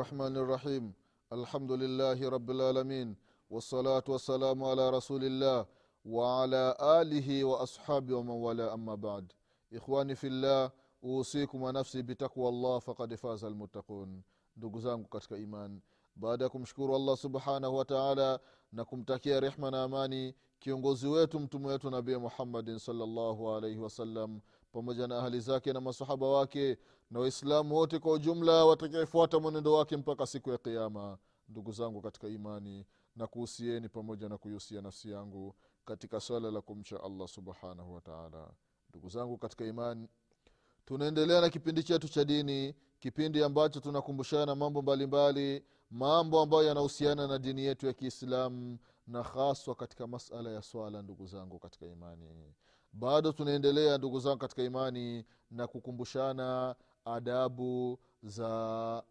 الله الرحمن الرحيم الحمد لله رب العالمين والصلاة والسلام على رسول الله وعلى آله وأصحابه ومن والاه أما بعد إخواني في الله usikum wa nafsi bitaqwa llah fakad faza almuttaqun ndugu zangu katika iman baada ya kumshukuru allah subhanahu wataala na kumtakia rehma na amani kiongozi wetu mtume wetu nabii muhammadin salllahu alaihi wasallam pamoja na ahali zake na masahaba wake na waislamu wote kwa ujumla watakaefuata mwenendo wake mpaka siku ya kiama ndugu zangu katika imani na kuhusieni pamoja na kuihusia nafsi yangu katika swala la kumcha allah subhanahu wataala ndugu zangu katika imani tunaendelea na kipindi chetu cha dini kipindi ambacho tunakumbushana mambo mbalimbali mbali, mambo ambayo yanahusiana na dini yetu ya kiislamu na haswa katika masala ya swala ndugu zangu katika imani. Bado tunaendelea ndugu zangu katika imani na kukumbushana adabu za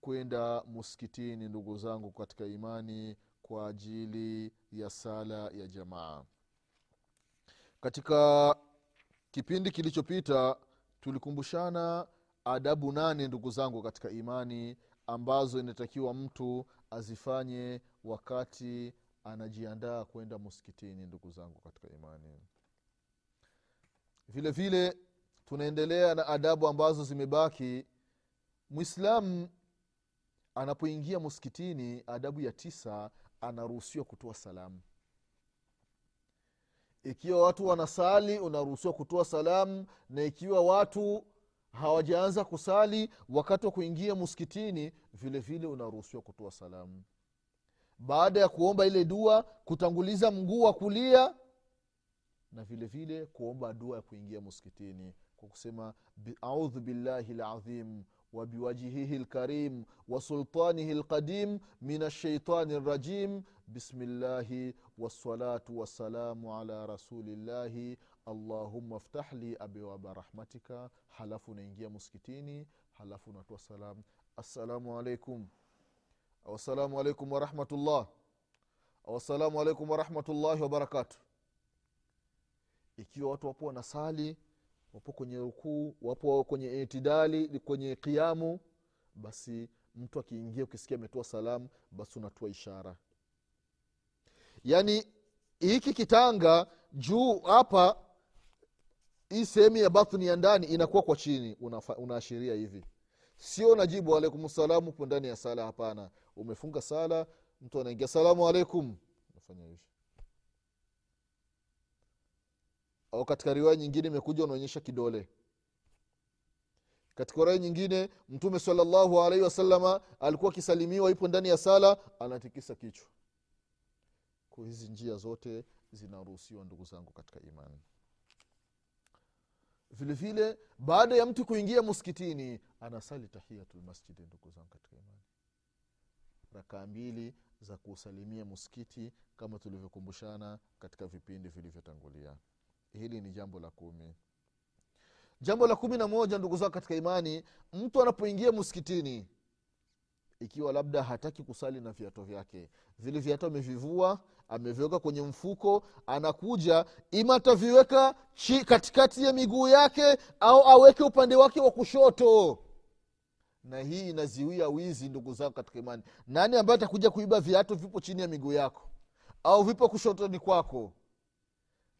kwenda muskitini ndugu zangu katika imani kwa ajili ya sala ya jamaa. Katika kipindi kilichopita tulikumbushana adabu nane ndugu zangu katika imani ambazo inatakiwa mtu azifanye wakati anajiandaa kwenda muskitini ndugu zangu katika imani. Vile vile tunaendelea na adabu ambazo zimebaki. Mwislamu anapoingia muskitini adabu ya tisa anaruhusiwa kutoa salamu. Ikiwa watu wanasali unaruhusiwa kutoa salamu na ikiwa watu hawajaanza kusali wakati wa kuingia muskitini vile vile unaruhusiwa kutoa salamu baada ya kuomba ile dua kutanguliza mguu wa kulia na vile vile kuomba dua ya kuingia muskitini kwa kusema audhu billahi ladhim وبوجهه الكريم وسلطانه القديم من الشيطان الرجيم بسم الله والصلاة والسلام على رسول الله allahuma ftah li abwaba rahmatika halafu unaingia muskitini halafu unatoa salam. Assalamu alaikum. Wassalamu alaikum warahmatullah wassalamu alaikum warahmatullahi wabarakatu ikiwa watu wapo wanasali wapo kwenye rukuu wapo kwenye itidali kwenye qiamu basi mtu akiingia ukisikia ametoa salamu basi unatoa ishara. Yaani hiki kitanga juu hapa hii sehemu ya batni ya ndani inakuwa kwa chini. Unaashiria hivi. Sio najibu alaikum salam upo ndani ya sala. Hapana. Umefunga sala mtu anaingia salamu alaikum. Nafanya hivi. Au katika riwaya nyingine imekuja unaonyesha kidole. Katika riwaya nyingine mtume salallahu alaihi wasalama alikuwa akisalimiwa ipo ndani ya sala anatikisa kichwa. Kwa hizi njia zote zinaruhusiwa ndugu zangu katika imani vile vile baada ya mtu kuingia muskitini anasali tahiyatulmasjidi ndugu zangu katika imani. Rakaa mbili za kuusalimia muskiti kama tulivyokumbushana katika vipindi vilivyotangulia. Hili ni jambo la kumi. Jambo la kumi na moja ndugu zao katika imani mtu anapoingia muskitini ikiwa labda hataki kusali na viato vyake. Vile viato amevivua ameviweka kwenye mfuko anakuja ima ataviweka katikati ya miguu yake au aweke upande wake wa kushoto. Na hii inaziwia wizi ndugu zako katika imani. Nani ambaye atakuja kuiba viatu vipo chini ya miguu yako? Au vipo kushotoni kwako?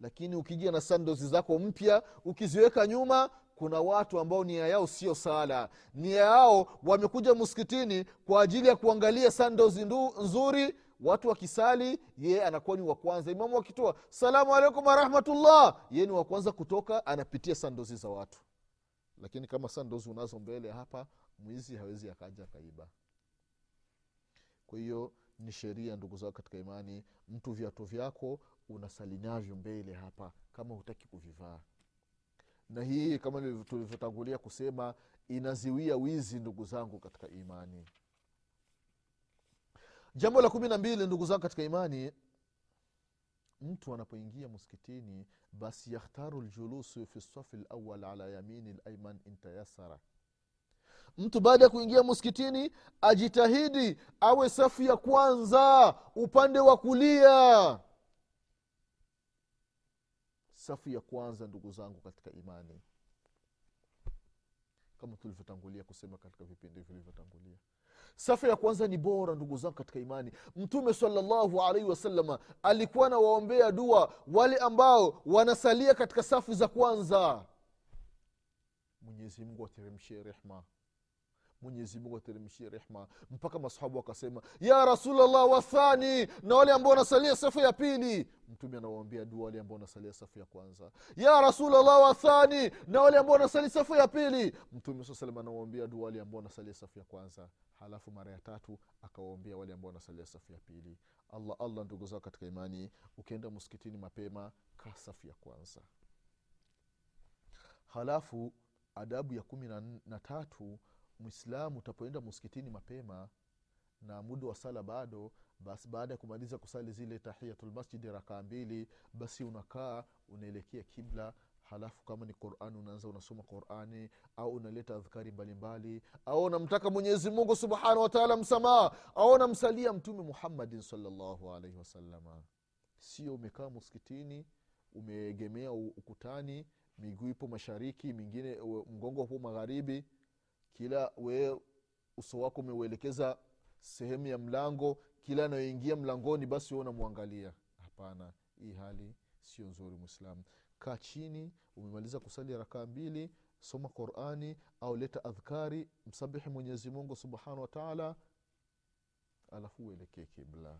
Lakini ukija na sandozi zako mpya ukiziweka nyuma kuna watu ambao nia yao sio sala. Nia yao wamekuja msikitini kwa ajili ya kuangalia sandozi nzuri watu wakisali yeye anakuwa ni wa kwanza. Imamu akitoa salamu alaikum warahmatullah yeye ni wa kwanza kutoka anapitia sandozi za watu. Lakini kama sandozi unazo mbele hapa mwizi hawezi akaja akaiba. Kwa hiyo ni sheria ndugu zao katika imani mtu viatu vyako unasali navyo mbele hapa kama hutaki kuvivaa na hii kama tulivyotangulia kusema inaziwia wizi ndugu zangu katika imani. Jambo la kumi na mbili ndugu zangu katika imani mtu anapoingia muskitini basi yakhtaru ljulusu fi safi lawal ala yamini laiman intayasara mtu baada ya kuingia muskitini ajitahidi awe safu ya kwanza upande wa kulia safu ya kwanza ndugu zangu katika imani. Kama tulivyotangulia kusema katika vipindi vilivyotangulia. Safu ya kwanza ni bora ndugu zangu katika imani. Mtume salllahu alaihi wasalama alikuwa anawaombea dua wale ambao wanasalia katika safu za kwanza. Mwenyezi mungu ateremshie rehma mwenyezi mungu ateremshie rehma. Mpaka masahabu wakasema ya rasulllah wathani na wale ambao wanasalia safu ya pili. Mtume anawaambia dua wale ambao wanasalia safu ya kwanza. Ya rasulllah wathani na wale ambao wanasalia safu ya pili. Mtume saa salam anawaambia dua wale ambao wanasalia safu ya kwanza. Halafu mara ya tatu akawaambia wale ambao wanasalia safu ya pili. Allah allah ndugu zao katika imani ukienda msikitini mapema kaa safu ya kwanza. Halafu adabu ya kumi na tatu mwislamu utapoenda muskitini mapema na muda wa sala bado basi baada ya kumaliza kusali zile tahiyatulmasjidi rakaa mbili basi unakaa unaelekea kibla halafu kama ni qurani unaanza unasoma qurani au unaleta adhkari mbalimbali au unamtaka mwenyezi mungu subhanahu wataala msamaha au unamsalia mtume muhammadin salllahu alaihi wasalama sio umekaa muskitini umeegemea ukutani miguu ipo mashariki mingine mgongo hupo magharibi kila we uso wako umeuelekeza sehemu ya mlango kila anayoingia mlangoni basi we unamwangalia. Hapana hii hali sio nzuri mwislamu kaa chini umemaliza kusali rakaa mbili soma qurani au leta adhkari msabihi mwenyezimungu subhanahu wataala alafu uelekee kibla.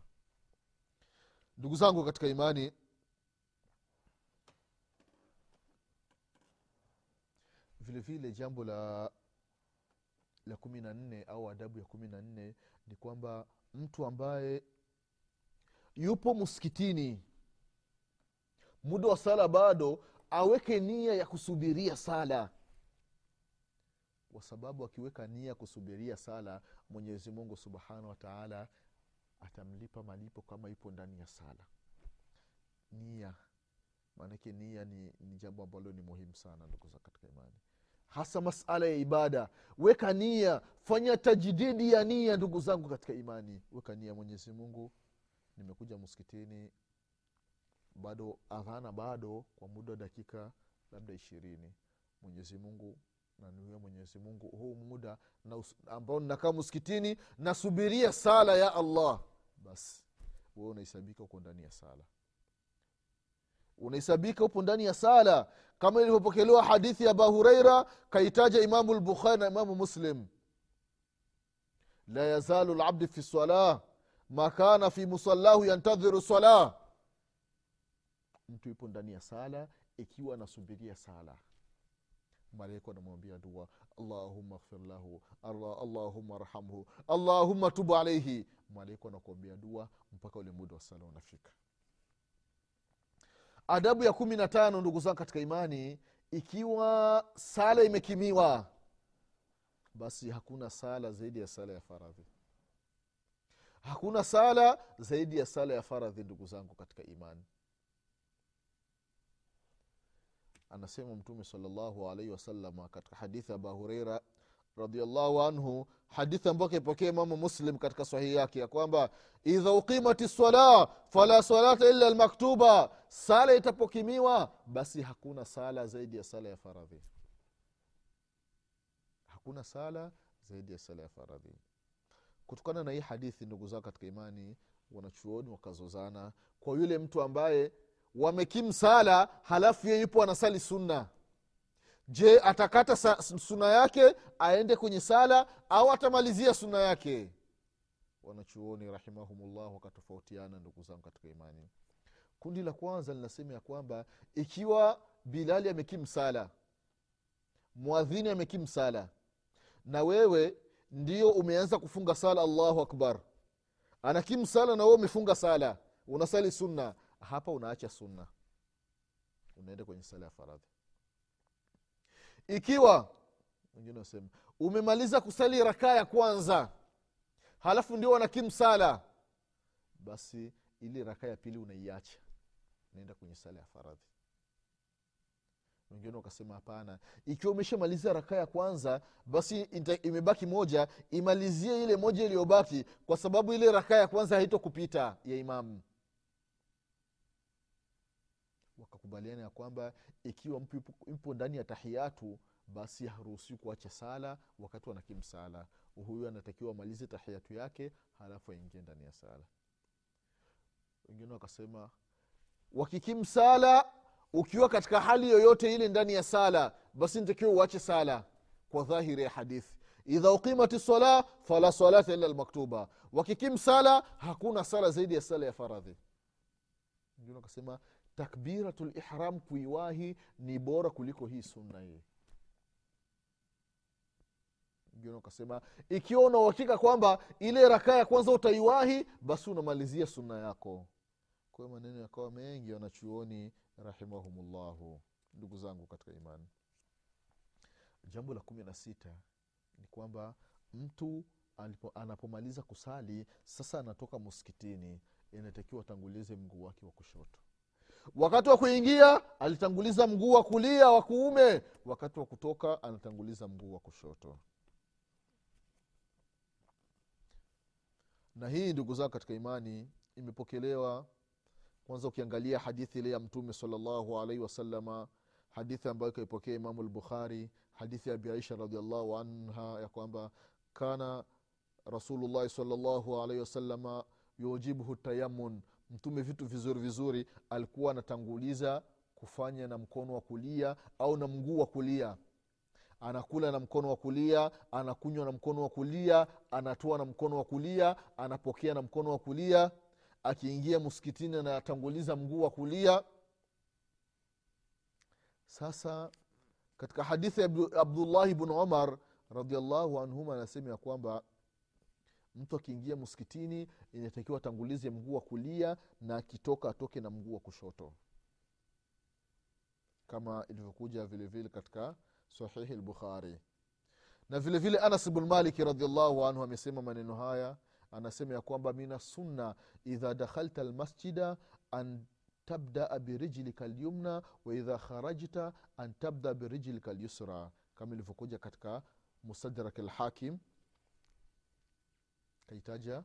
Ndugu zangu katika imani vilevile vile jambo la la kumi na nne au adabu ya kumi na nne ni kwamba mtu ambaye yupo msikitini muda wa sala bado aweke nia ya kusubiria sala. Kwa sababu akiweka nia ya kusubiria sala mwenyezi mungu subhanahu wataala atamlipa malipo kama ipo ndani ya sala. Nia maanake nia ni, ni jambo ambalo ni muhimu sana ndugu za katika imani hasa masala ya ibada. Weka nia fanya tajdidi ya nia ndugu zangu katika imani. Weka nia mwenyezi mungu nimekuja msikitini bado adhana bado kwa muda wa dakika labda ishirini. Mwenyezi mungu nanuia mwenyezi mungu huu muda na ambao ninakaa msikitini nasubiria sala ya allah. Basi wewe unahesabika uko ndani ya sala unahesabika upo ndani ya sala kama ilivyopokelewa hadithi ya aba hureira kaitaja imamu lbukhari na imamu muslim. La yazalu labdi fi salah makana fi musallahu yantadhiru salah mtu yupo ndani ya sala ikiwa anasubiria sala. Malaika anamwambia dua allahumaghfir lahu allahuma arhamhu allahuma tubu alaihi malaika anakuambia dua mpaka ule muda wa sala unafika adabu ya kumi na tano ndugu zangu katika imani ikiwa sala imekimiwa basi hakuna sala zaidi ya sala ya faradhi. Hakuna sala zaidi ya sala ya faradhi ndugu zangu katika imani. Anasema mtume salllahu alaihi wasalama katika hadithi ya aba hureira radiallahu anhu hadithi ambayo kaipokea imamu muslim katika sahihi yake ya kwamba idha uqimati lsala fala salata illa lmaktuba sala itapokimiwa basi hakuna sala zaidi ya sala ya faradhi. Hakuna sala zaidi ya sala ya faradhi. Kutokana na hii hadithi ndugu zao katika imani wanachuoni wakazozana kwa yule mtu ambaye wamekimu sala halafu ye yupo anasali sunna je atakata suna yake aende kwenye sala au atamalizia suna yake? Wanachuoni rahimahumullah wakatofautiana ndugu zangu katika imani. Kundi la kwanza linasema ya kwamba ikiwa bilali amekim sala mwadhini amekim sala na wewe ndio umeanza kufunga sala allahu akbar anakim sala na wewe umefunga sala unasali sunna hapa unaacha sunna. Unaenda kwenye sala ya faradhi ikiwa wengine wasema umemaliza kusali rakaa ya kwanza halafu ndio wana sala basi ili rakaa ya pili unaiacha. Naenda kwenye sala ya faradhi. Wengine wakasema hapana ikiwa umeshamaliza rakaa ya kwanza basi inta, imebaki moja imalizie ile moja iliyobaki kwa sababu ile rakaa ya kwanza haitokupita ya imamu wakakubaliana ya kwamba ikiwa mtu mpo ndani ya tahiyatu basi haruhusiwi kuacha sala wakati wanakimsala huyu anatakiwa amalize tahiyatu yake halafu aingie ndani ya sala. Wengine wakasema wakikimsala ukiwa katika hali yoyote ile ndani ya sala basi nitakiwa uache sala. Kwa dhahiri ya hadithi idha uqimat sala fala salata illa lmaktuba wakikim sala hakuna sala zaidi ya sala ya faradhi. Wakasema takbiratu lihram kuiwahi ni bora kuliko hii sunna hii. Wengine ukasema ikiwa unauhakika kwamba ile rakaa ya kwanza utaiwahi basi unamalizia sunna yako. Kwayo maneno yakawa mengi wanachuoni rahimahumullahu. Ndugu zangu katika imani. Jambo la kumi na sita ni kwamba mtu alipo, anapomaliza kusali sasa anatoka muskitini inatakiwa atangulize mguu wake wa kushoto wakati wa kuingia alitanguliza mguu wa kulia wa kuume. Wakati wa kutoka anatanguliza mguu wa kushoto. Na hii ndugu zao katika imani imepokelewa. Kwanza ukiangalia hadithi ile ya mtume salllahu alaihi wasalama hadithi ambayo ikaipokea imamu lbukhari hadithi ya abi aisha radiallahu anha ya kwamba kana rasulullahi salllahu alaihi wasalama yujibhu tayamun mtume vitu vizuri vizuri alikuwa anatanguliza kufanya na mkono wa kulia au na mguu wa kulia. Anakula na mkono wa kulia anakunywa na mkono wa kulia anatoa na mkono wa kulia anapokea na mkono wa kulia. Akiingia msikitini anatanguliza mguu wa kulia. Sasa katika hadithi ya abdullahi bnu umar radiallahu anhuma anasema ya kwamba mtu akiingia msikitini inatakiwa atangulize mguu wa kulia na akitoka atoke na mguu wa kushoto. Kama ilivyokuja vile vile katika sahihi lbukhari na vilevile vile anas bnmaliki radiallahu anhu amesema maneno haya. Anasema ya kwamba mina sunna idha dakhalta lmasjida an tabdaa birijlika lyumna waidha kharajta an tabda birijlika lyusra kama ilivyokuja katika mustadrak lhakim kaitaja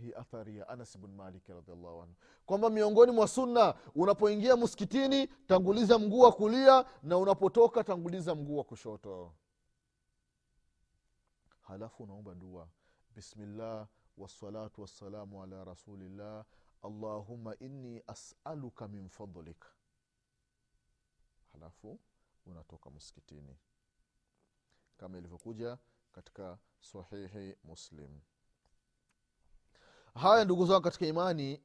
hii athari ya anas bn malik radiallahu anhu. Kwamba miongoni mwa sunna unapoingia msikitini tanguliza mguu wa kulia na unapotoka tanguliza mguu wa kushoto. Halafu unaomba dua. Bismillah wassalatu wassalamu ala rasulillah. Allahuma inni asaluka min fadlik. Halafu unatoka msikitini. Kama ilivyokuja katika sahihi muslim. Haya ndugu zangu katika imani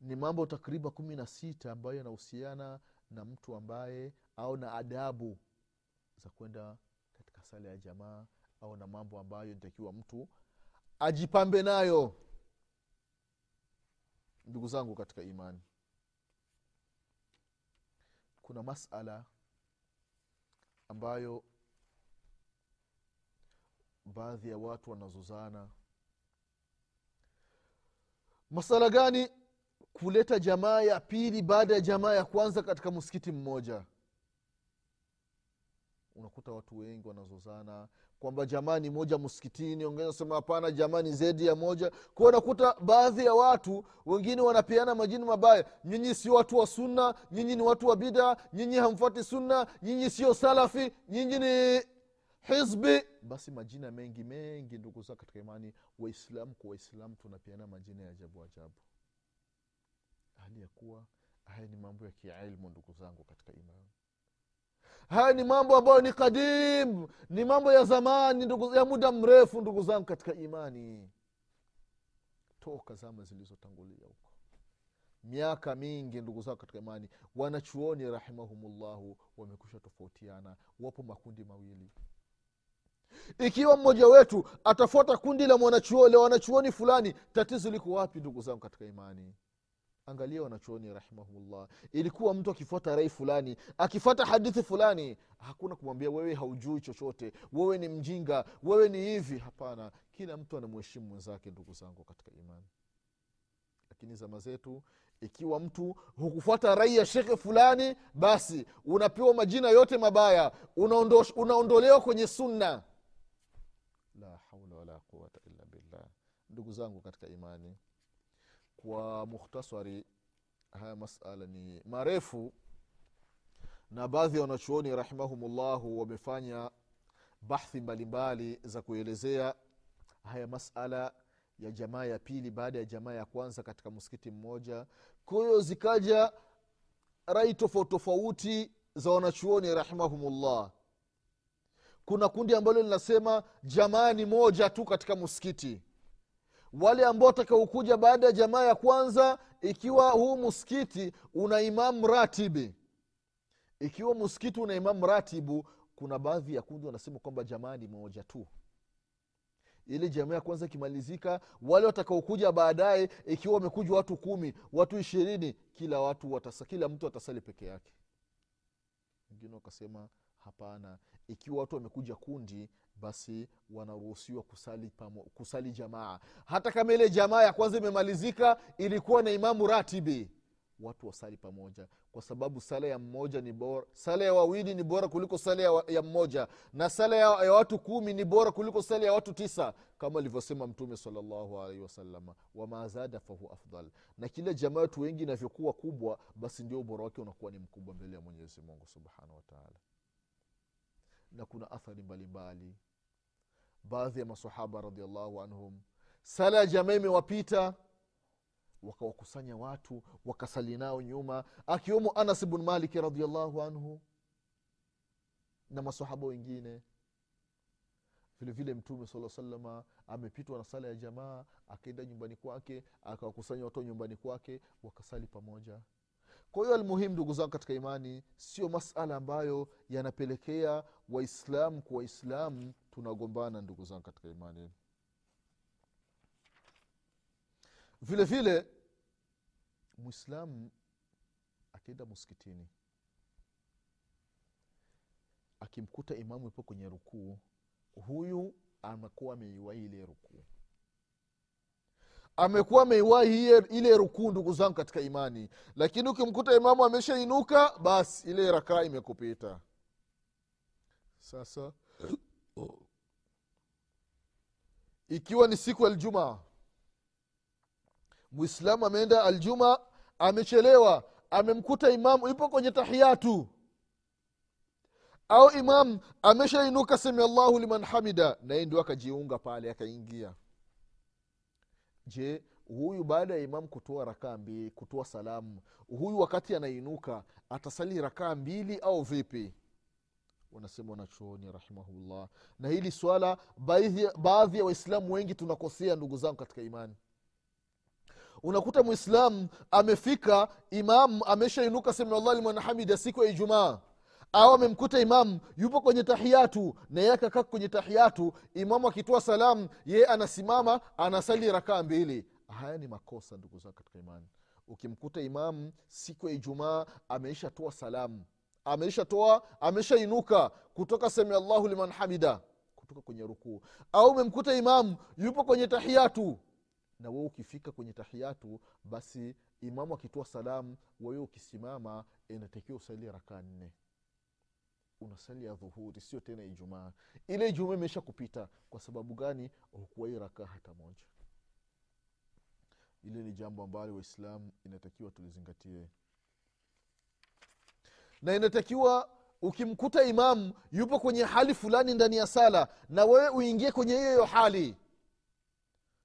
ni mambo takriban kumi na sita ambayo yanahusiana na mtu ambaye au na adabu za kwenda katika sala ya jamaa au na mambo ambayo nitakiwa mtu ajipambe nayo. Ndugu zangu katika imani kuna masala ambayo baadhi ya watu wanazozana. Masala gani kuleta jamaa ya pili baada ya jamaa ya kwanza katika msikiti mmoja? Unakuta watu wengi wanazozana kwamba jamaa ni moja msikitini wengine sema hapana jamaa ni zaidi ya moja. Kwao unakuta baadhi ya watu wengine wanapeana majini mabaya. Nyinyi sio watu wa sunna nyinyi ni watu wa bida nyinyi hamfuati sunna nyinyi sio salafi nyinyi ni hizbi. Basi majina mengi mengi ndugu zao katika imani waislamu kwa waislamu tunapeana majina ya ajabu ajabu. Hali ya kuwa haya ni mambo ya kiilmu ndugu zangu katika imani. Haya ni mambo ambayo ni kadim ni mambo ya zamani ndugu, ya muda mrefu ndugu zangu katika imani. Toka zama zilizotangulia huko. Miaka mingi ndugu zangu katika imani. Wanachuoni rahimahumullahu wamekusha tofautiana. Wapo makundi mawili ikiwa mmoja wetu atafuata kundi la mwanachuo wanachuoni fulani tatizo liko wapi ndugu zangu katika imani? Angalia wanachuoni rahimahullah ilikuwa mtu akifuata rai fulani akifuata hadithi fulani hakuna kumwambia wewe haujui chochote wewe ni mjinga wewe ni hivi. Hapana kila mtu anamheshimu mwenzake ndugu zangu katika imani. Lakini zama zetu ikiwa mtu hukufuata rai ya shekhe fulani basi unapewa majina yote mabaya unaondolewa kwenye sunna la haula wala quwata illa billah ndugu zangu katika imani kwa mukhtasari haya masala ni marefu na baadhi ya wanachuoni rahimahumullahu wamefanya bahthi mbalimbali za kuelezea haya masala ya jamaa ya pili baada ya jamaa ya kwanza katika msikiti mmoja. Kwa hiyo zikaja rai tofauti tofauti za wanachuoni rahimahumullah. Kuna kundi ambalo linasema jamaa ni moja tu katika msikiti wale ambao watakaokuja baada ya jamaa ya kwanza ikiwa huu msikiti una imamu ratibi. Ikiwa msikiti una imamu ratibu kuna baadhi ya kundi wanasema kwamba jamaa ni moja tu. Ile jamaa ya kwanza ikimalizika wale watakaokuja baadaye ikiwa wamekuja watu kumi watu ishirini kila watu watasa, kila mtu atasali peke yake. Wengine wakasema hapana. Ikiwa watu wamekuja kundi basi wanaruhusiwa kusali, kusali jamaa. Hata kama ile jamaa ya kwanza imemalizika ilikuwa na imamu ratibi. Watu wasali pamoja kwa sababu sala ya mmoja ni bora. Sala ya wawili ni bora kuliko sala ya, ya mmoja. Na sala ya, ya watu kumi ni bora kuliko sala ya watu tisa kama alivyosema mtume salllahu alaihi wasalama wamazada fahu afdal. Na kile jamaa watu wengi inavyokuwa kubwa basi ndio ubora wake unakuwa ni mkubwa mbele ya mwenyezi mungu subhanahu wataala na kuna athari mbalimbali. Baadhi ya masahaba radiallahu anhum sala ya jamaa imewapita wakawakusanya watu wakasali nao nyuma akiwemo anas bnu maliki radiallahu anhu na masahaba wengine. Vile vile mtume saa salama amepitwa na sala ya jamaa akaenda nyumbani kwake akawakusanya watu nyumbani kwake wakasali pamoja kwa hiyo almuhimu ndugu zangu katika imani sio masala ambayo yanapelekea waislamu kwa waislamu tunagombana ndugu zangu katika imani. Vile vile mwislamu akienda muskitini akimkuta imamu ipo kwenye rukuu huyu anakuwa ameiwai ile rukuu amekuwa ameiwahi ile rukuu ndugu zangu katika imani. Lakini ukimkuta imamu ameshainuka basi ile rakaa imekupita. Sasa ikiwa ni siku aljumaa mwislamu ameenda aljuma amechelewa amemkuta imamu ipo kwenye tahiyatu. Au imam ameshainuka semi allahu liman hamida naye ndio akajiunga pale akaingia je huyu baada ya imamu kutoa rakaa mbili kutoa salamu huyu wakati anainuka atasali rakaa mbili au vipi? Wanasema wanachuoni rahimahullah. Na hili swala baadhi ya waislamu wengi tunakosea ndugu zangu katika imani. Unakuta mwislamu amefika imamu ameshainuka samiallah liman hamida siku ya ijumaa au amemkuta imamu yupo kwenye tahiyatu na yeye akakaa kwenye tahiyatu imamu akitoa salamu yeye anasimama anasali rakaa mbili. Haya ni makosa ndugu zao katika imani. Ukimkuta imamu siku ya ijumaa ameishatoa salamu ameishatoa ameshainuka kutoka sami allahu liman hamida kutoka kwenye rukuu. Au umemkuta imamu yupo kwenye tahiyatu. Na wewe ukifika kwenye tahiyatu basi imamu akitoa salamu wewe ukisimama inatakiwa usalie rakaa nne unasali ya dhuhuri sio tena ijumaa. Ile ijumaa imesha kupita kwa sababu gani? Hukuwai rakaa hata moja. Ile ni jambo ambalo waislamu inatakiwa tulizingatie. Na inatakiwa ukimkuta imamu yupo kwenye hali fulani ndani ya sala na wewe uingie kwenye hiyo hali.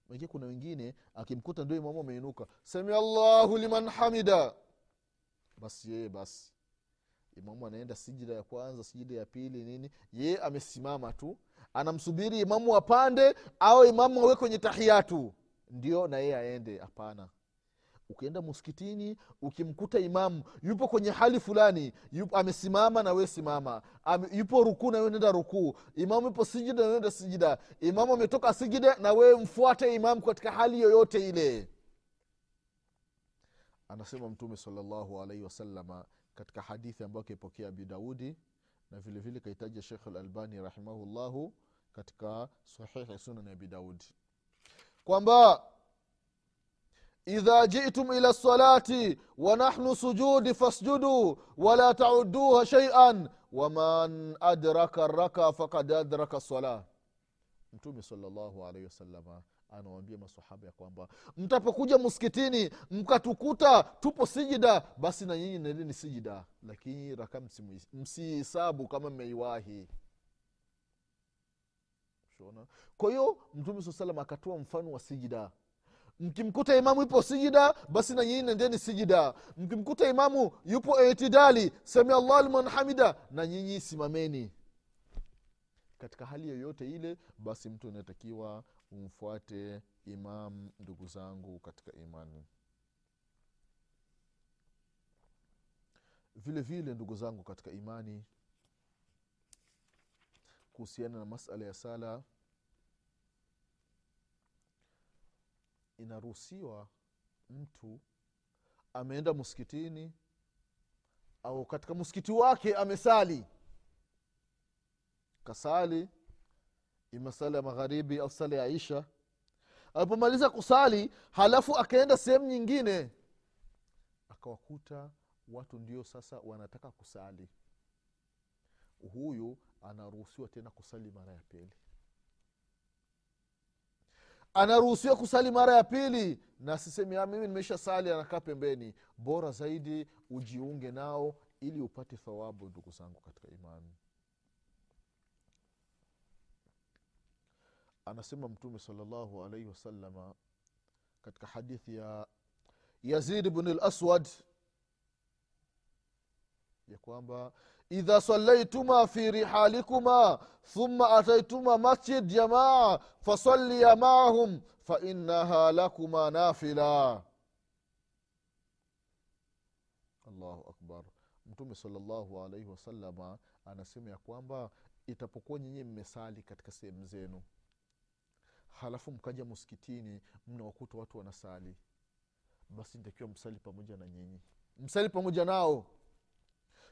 Wengine kuna wengine akimkuta ndio imamu ameinuka sami allahu liman hamida. Basi yeye basi imamu anaenda sijida ya kwanza sijida ya pili nini. Ye amesimama tu anamsubiri imamu apande au imamu awe kwenye tahiyatu. Ndio na yeye aende hapana. Ukienda muskitini ukimkuta imamu yupo kwenye hali fulani yupo, amesimama na simama. Ame, yupo rukuu na nenda rukuu. Imamu yupo sijida na nenda sijida. Imamu ametoka sijida na mfuate imamu katika hali yoyote ile. Anasema mtume salllahu alaihi wasalama katika hadithi ambayo kaipokea abi daudi na vilevile kaitaja shekh lalbani rahimahullahu katika sahihi sunan abi daudi. Kwamba idha jitum ila lsalati wanahnu sujudi fasjudu wala tauduha sheian waman adraka raka fakad adraka sala mtume salllahu alaihi wasalama anawambia masahaba ya kwamba mtapokuja msikitini mkatukuta tupo sijida. Basi na nyinyi nendeni sijida lakini raka msihisabu kama mmeiwahi. Shona kwa hiyo mtume saa salam akatoa mfano wa sijida. Mkimkuta imamu ipo sijida basi na nyinyi nendeni sijida. Mkimkuta imamu yupo itidali sami allah liman hamida na nyinyi simameni. Katika hali yoyote ile basi mtu anatakiwa umfuate imam ndugu zangu katika imani. Vile vile ndugu zangu katika imani kuhusiana na masala ya sala inaruhusiwa mtu ameenda msikitini au katika msikiti wake amesali. Kasali ima sala ya magharibi au sala ya isha alipomaliza kusali halafu akaenda sehemu nyingine akawakuta watu ndio sasa wanataka kusali. Huyu anaruhusiwa tena kusali mara ya pili. Anaruhusiwa kusali mara ya pili na sisemi "Ah, mimi nimesha sali anakaa pembeni. Bora zaidi ujiunge nao ili upate thawabu ndugu zangu katika imani anasema mtume salllahu alaihi wasalama katika hadithi ya yazid bn laswad ya kwamba idha sallaituma fi rihalikuma thumma ataituma masjid jamaa fasalia maahum fainaha lakuma nafila. Allahu akbar. Mtume salllahu alaihi wasalama anasema ya kwamba itapokuwa nyinyi mmesali katika sehemu zenu halafu mkaja msikitini mnawakuta watu wanasali. Basi ntakiwa msali pamoja na nyinyi. Msali pamoja nao.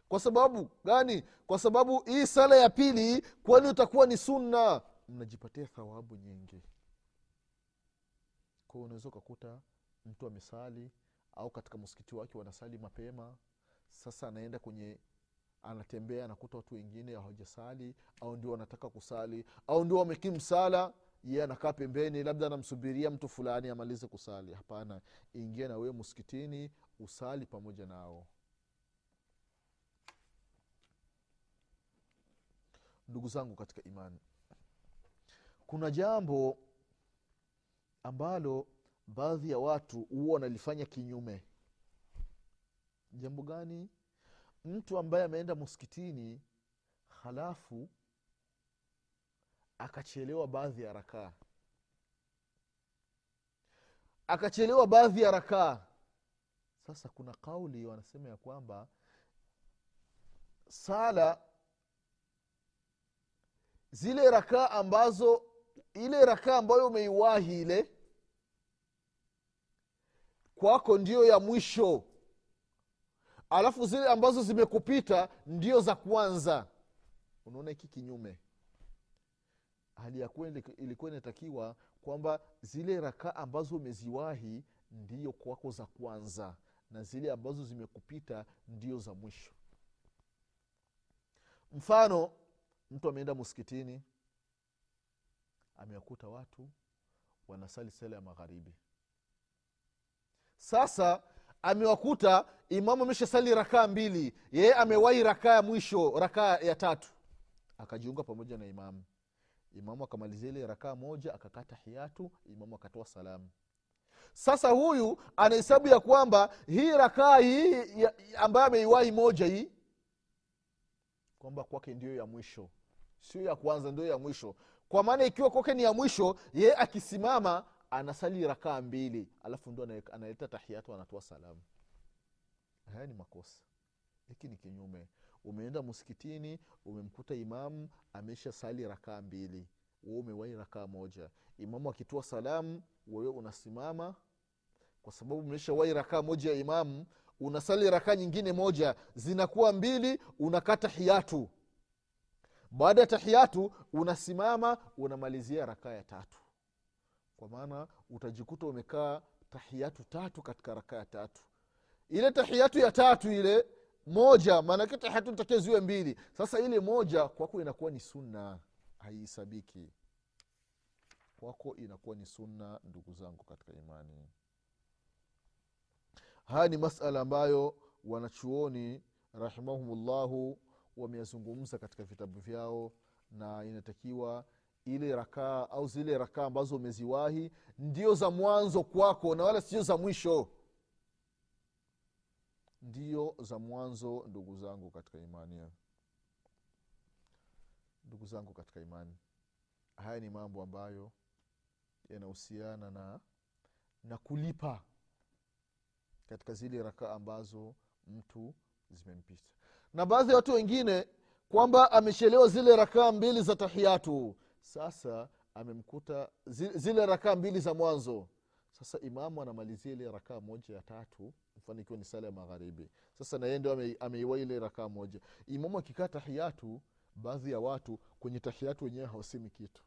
Kwa sababu gani? Kwa sababu hii sala ya pili kwani utakuwa ni sunna. Mnajipatia thawabu nyingi. Kwao unaweza ukakuta mtu amesali au katika msikiti wake wanasali mapema. Sasa anaenda kwenye anatembea anakuta watu wengine hawajasali au ndio wanataka kusali au ndio wamekimu sala ye anakaa pembeni labda anamsubiria mtu fulani amalize kusali. Hapana ingia na wewe msikitini usali pamoja nao. Ndugu zangu katika imani kuna jambo ambalo baadhi ya watu huwa wanalifanya kinyume. Jambo gani? Mtu ambaye ameenda msikitini halafu akachelewa baadhi ya rakaa. Akachelewa baadhi ya rakaa. Sasa kuna kauli wanasema ya kwamba sala zile rakaa ambazo ile rakaa ambayo umeiwahi ile kwako ndio ya mwisho. Alafu zile ambazo zimekupita ndio za kwanza. Unaona hiki kinyume hali ya kuwa ilikuwa inatakiwa kwamba zile rakaa ambazo umeziwahi ndio kwako za kwanza na zile ambazo zimekupita ndio za mwisho. Mfano mtu ameenda msikitini amewakuta watu wanasali sala ya magharibi. Sasa amewakuta imamu ameshasali rakaa mbili yeye amewahi rakaa ya mwisho rakaa ya tatu akajiunga pamoja na imamu imamu akamalizia ile rakaa moja akakaa tahiyatu imamu akatoa salamu. Sasa huyu anahesabu ya kwamba hii rakaa hii ambayo ameiwahi moja hii kwamba kwake ndio ya mwisho. Sio ya kwanza ndio ya mwisho. Kwa maana ikiwa kwake ni ya mwisho ye akisimama anasali rakaa mbili alafu ndo analeta tahiyatu anatoa salamu. Haya ni makosa. Hiki ni kinyume umeenda msikitini umemkuta imamu amesha sali rakaa mbili. We umewahi rakaa moja. Imamu akitoa salamu wewe unasimama. Kwa sababu umeshawahi rakaa moja ya imamu unasali rakaa nyingine moja zinakuwa mbili unakaa tahiyatu baada ya tahiyatu unasimama unamalizia rakaa ya tatu. Kwa maana utajikuta umekaa tahiyatu tatu katika rakaa ya tatu. Ile tahiyatu ya tatu ile moja maanake tahiyatu ziwe mbili. Sasa ile moja kwako inakuwa ni sunna haihesabiki kwako inakuwa ni sunna ndugu zangu katika imani. Haya ni masala ambayo wanachuoni rahimahumullahu wameyazungumza katika vitabu vyao na inatakiwa ile rakaa au zile rakaa ambazo umeziwahi ndio za mwanzo kwako na wala sio za mwisho ndio za mwanzo ndugu zangu katika imani. Ndugu zangu katika imani. Haya ni mambo ambayo yanahusiana na na kulipa katika zile rakaa ambazo mtu zimempita. Na baadhi ya watu wengine kwamba amechelewa zile rakaa mbili za tahiyatu. Sasa amemkuta zile rakaa mbili za mwanzo sasa imamu anamalizia ile rakaa moja ya tatu mfano ikiwa ni sala ya magharibi. Sasa naye ndio ameiwa ile rakaa moja. Imamu akikaa tahiyatu baadhi ya watu kwenye tahiyatu wenyewe hawasemi kitu.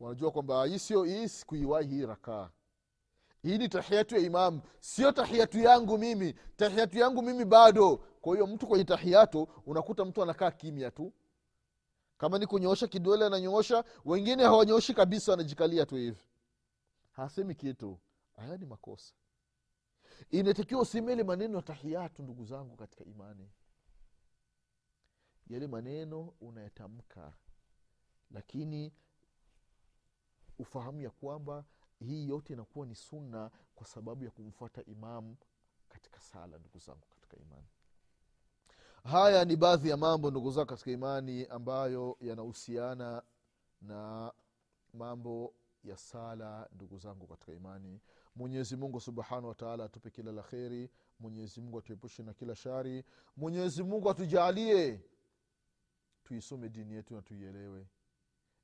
Wanajua kwamba hii sio hii sikuiwai hii rakaa. Hii ni tahiyatu ya imamu. Sio tahiyatu yangu mimi. Tahiyatu yangu mimi bado. Kwa hiyo mtu kwenye tahiyatu unakuta mtu anakaa kimya tu. Kama ni kunyoosha kidole ananyoosha wengine hawanyooshi kabisa wanajikalia tu hivi hasemi kitu haya ni makosa. Inatakiwa usimele maneno ya tahiyatu ndugu zangu katika imani. Yale maneno unayatamka lakini ufahamu ya kwamba hii yote inakuwa ni sunna kwa sababu ya kumfuata imamu katika sala ndugu zangu katika imani. Haya ni baadhi ya mambo ndugu zangu katika imani ambayo yanahusiana na mambo ya sala ndugu zangu katika imani. Mwenyezi mungu subhanahu wataala atupe kila la kheri. Mwenyezi mungu atuepushe na kila shari. Mwenyezi mungu atujalie tuisome dini yetu na tuielewe.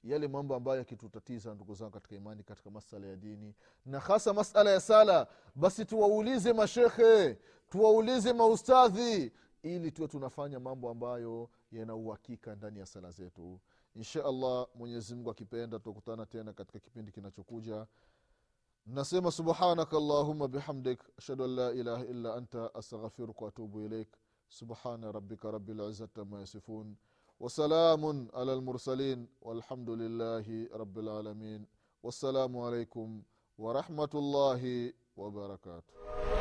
Yale mambo ambayo yakitutatiza ndugu zangu katika imani katika masala ya dini na hasa masala ya sala basi tuwaulize mashekhe tuwaulize maustadhi ili tuwe tunafanya mambo ambayo yana uhakika ndani ya sala zetu insha allah mwenyezimngu akipenda tukutana tena katika kipindi kinachokuja. Nasema subhanaka allahuma bihamdik ashhadu an la ilaha illa anta astaghfiruka waatubu ilaik. Subhana rabika rabilizati ama yasifun. Wasalamun ala lmursalin walhamdu lillahi rabilalamin wassalamu alaikum warahmatullahi wabarakatuh